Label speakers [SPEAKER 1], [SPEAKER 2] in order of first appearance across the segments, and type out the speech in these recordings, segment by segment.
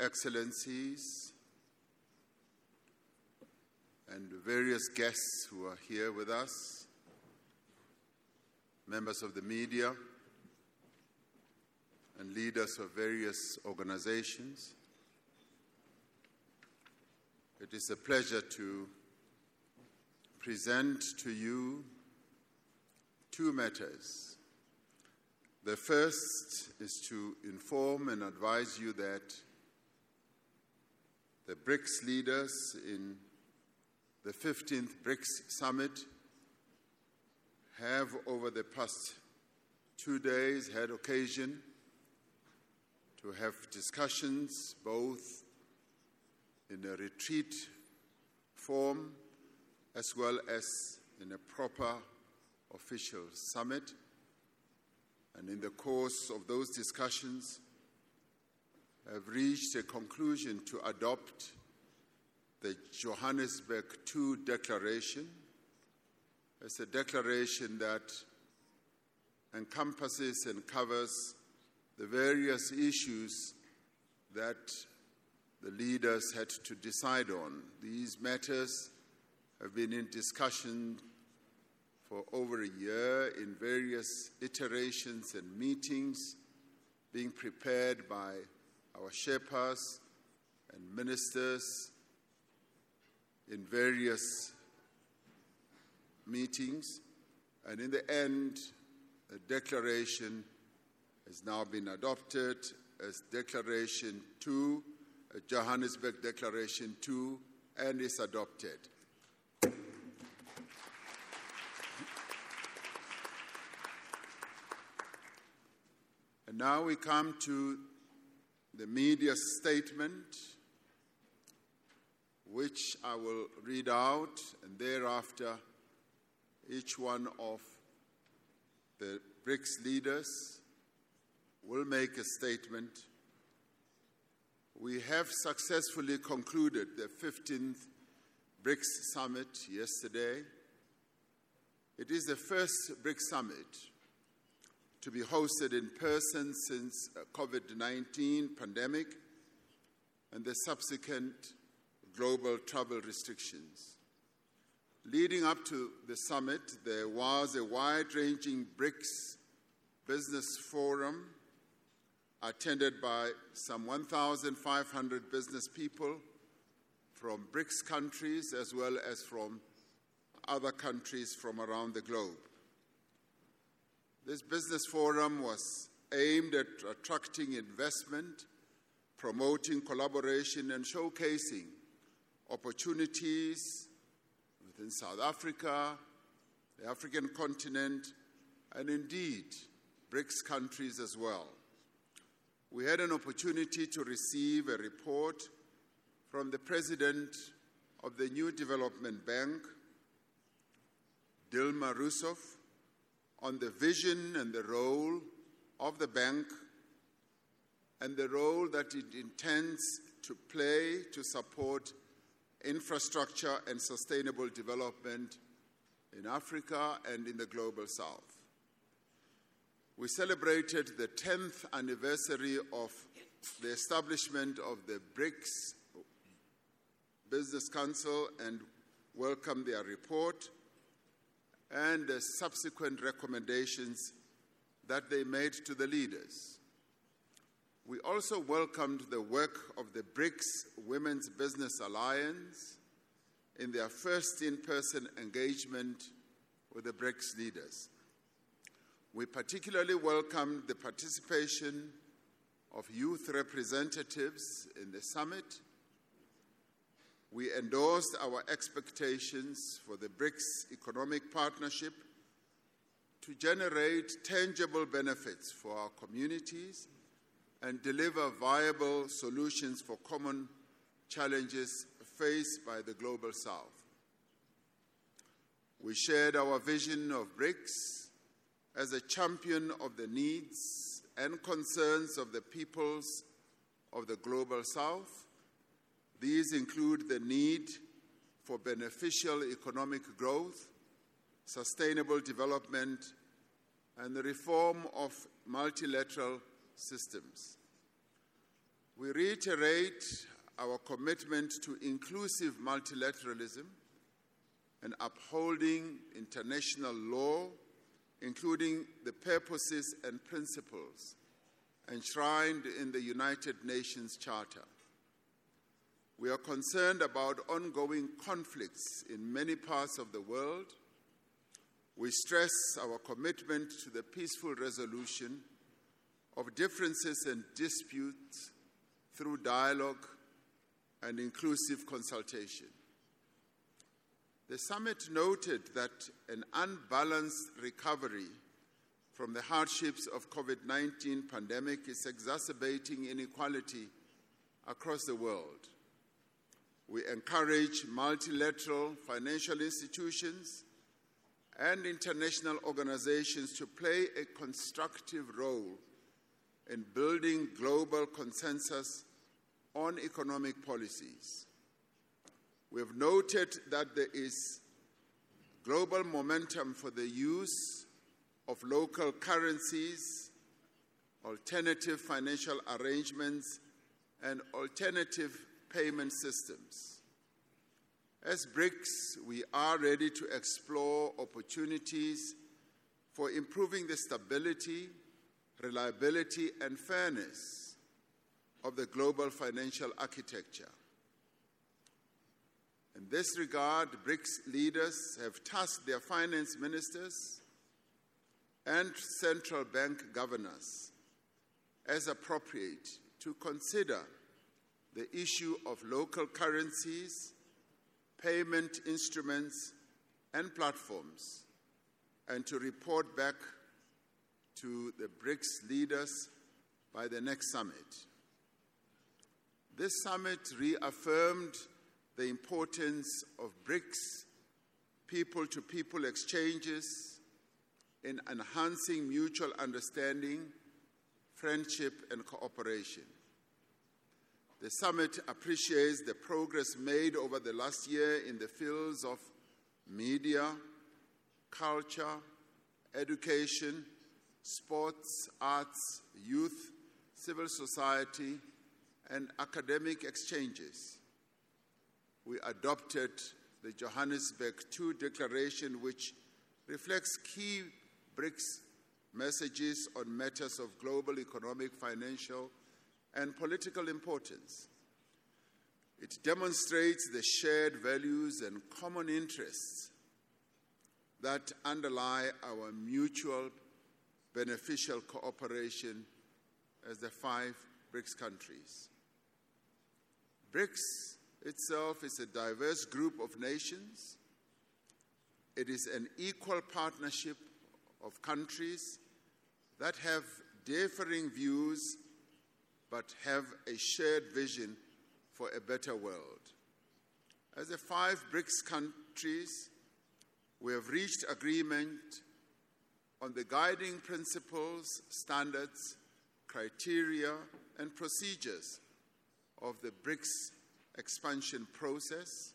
[SPEAKER 1] Excellencies, and various guests who are here with us, members of the media, and leaders of various organizations. It is a pleasure to present to you two matters. The first is to inform and advise you that the BRICS leaders in the 15th BRICS Summit have, over the past two days, had occasion to have discussions both in a retreat form as well as in a proper official summit. And in the course of those discussions, have reached a conclusion to adopt the Johannesburg II Declaration as a declaration that encompasses and covers the various issues that the leaders had to decide on. These matters have been in discussion for over a year in various iterations and meetings, being prepared by our sherpas and ministers in various meetings. And in the end, a declaration has now been adopted as Declaration 2, Johannesburg Declaration 2, and is adopted. And now we come to the media statement, which I will read out, and thereafter, each one of the BRICS leaders will make a statement. We have successfully concluded the 15th BRICS summit yesterday. It is the first BRICS summit to be hosted in person since uh, COVID-19 pandemic and the subsequent global travel restrictions. Leading up to the summit, there was a wide-ranging BRICS business forum attended by some 1,500 business people from BRICS countries as well as from other countries from around the globe. This business forum was aimed at attracting investment, promoting collaboration, and showcasing opportunities within South Africa, the African continent, and indeed BRICS countries as well. We had an opportunity to receive a report from the president of the New Development Bank, Dilma Rousseff, on the vision and the role of the bank and the role that it intends to play to support infrastructure and sustainable development in Africa and in the global south. We celebrated the 10th anniversary of the establishment of the BRICS Business Council and welcomed their report and the subsequent recommendations that they made to the leaders. We also welcomed the work of the BRICS Women's Business Alliance in their first in person engagement with the BRICS leaders. We particularly welcomed the participation of youth representatives in the summit we endorsed our expectations for the BRICS economic partnership to generate tangible benefits for our communities and deliver viable solutions for common challenges faced by the global south. We shared our vision of BRICS as a champion of the needs and concerns of the peoples of the global south these include the need for beneficial economic growth, sustainable development, and the reform of multilateral systems. We reiterate our commitment to inclusive multilateralism and upholding international law, including the purposes and principles enshrined in the United Nations Charter. We are concerned about ongoing conflicts in many parts of the world. We stress our commitment to the peaceful resolution of differences and disputes through dialogue and inclusive consultation. The summit noted that an unbalanced recovery from the hardships of COVID-19 pandemic is exacerbating inequality across the world. We encourage multilateral financial institutions and international organizations to play a constructive role in building global consensus on economic policies. We have noted that there is global momentum for the use of local currencies, alternative financial arrangements, and alternative payment systems. As BRICS, we are ready to explore opportunities for improving the stability, reliability, and fairness of the global financial architecture. In this regard, BRICS leaders have tasked their finance ministers and central bank governors, as appropriate, to consider the issue of local currencies, payment instruments, and platforms, and to report back to the BRICS leaders by the next summit. This summit reaffirmed the importance of BRICS people to people exchanges in enhancing mutual understanding, friendship, and cooperation. The summit appreciates the progress made over the last year in the fields of media, culture, education, sports, arts, youth, civil society, and academic exchanges. We adopted the Johannesburg II Declaration, which reflects key BRICS messages on matters of global economic, financial, and political importance. It demonstrates the shared values and common interests that underlie our mutual beneficial cooperation as the five BRICS countries. BRICS itself is a diverse group of nations. It is an equal partnership of countries that have differing views but have a shared vision for a better world. As the five BRICS countries, we have reached agreement on the guiding principles, standards, criteria, and procedures of the BRICS expansion process,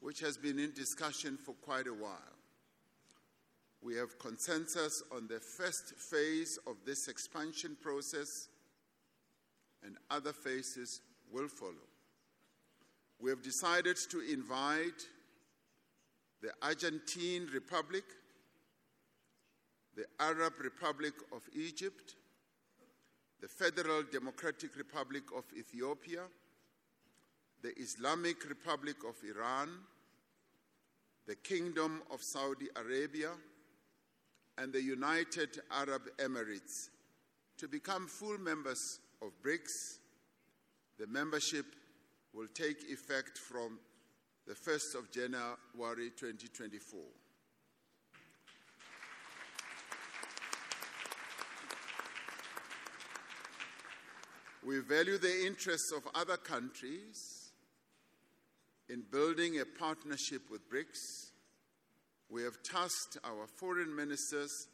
[SPEAKER 1] which has been in discussion for quite a while. We have consensus on the first phase of this expansion process, and other phases will follow. We have decided to invite the Argentine Republic, the Arab Republic of Egypt, the Federal Democratic Republic of Ethiopia, the Islamic Republic of Iran, the Kingdom of Saudi Arabia, and the United Arab Emirates to become full members of BRICS. The membership will take effect from the 1st of January 2024. We value the interests of other countries in building a partnership with BRICS we have tasked our foreign ministers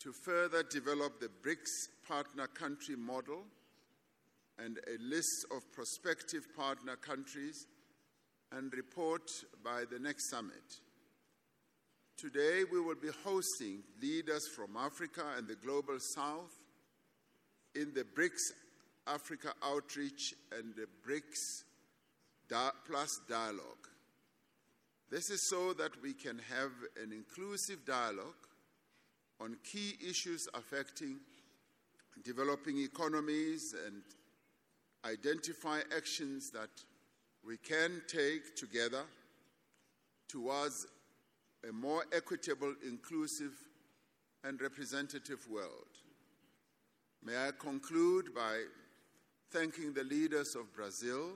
[SPEAKER 1] to further develop the BRICS partner country model and a list of prospective partner countries and report by the next summit. Today, we will be hosting leaders from Africa and the Global South in the BRICS Africa outreach and the BRICS Plus dialogue. This is so that we can have an inclusive dialogue on key issues affecting developing economies and identify actions that we can take together towards a more equitable, inclusive, and representative world. May I conclude by thanking the leaders of Brazil,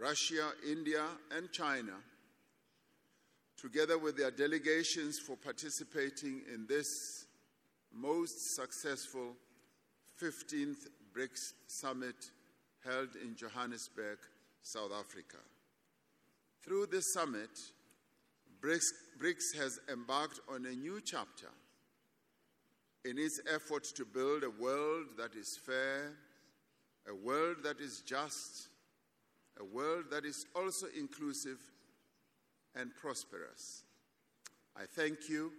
[SPEAKER 1] Russia, India, and China, together with their delegations, for participating in this most successful 15th BRICS summit held in Johannesburg, South Africa. Through this summit, BRICS, BRICS has embarked on a new chapter in its effort to build a world that is fair, a world that is just, a world that is also inclusive and prosperous. I thank you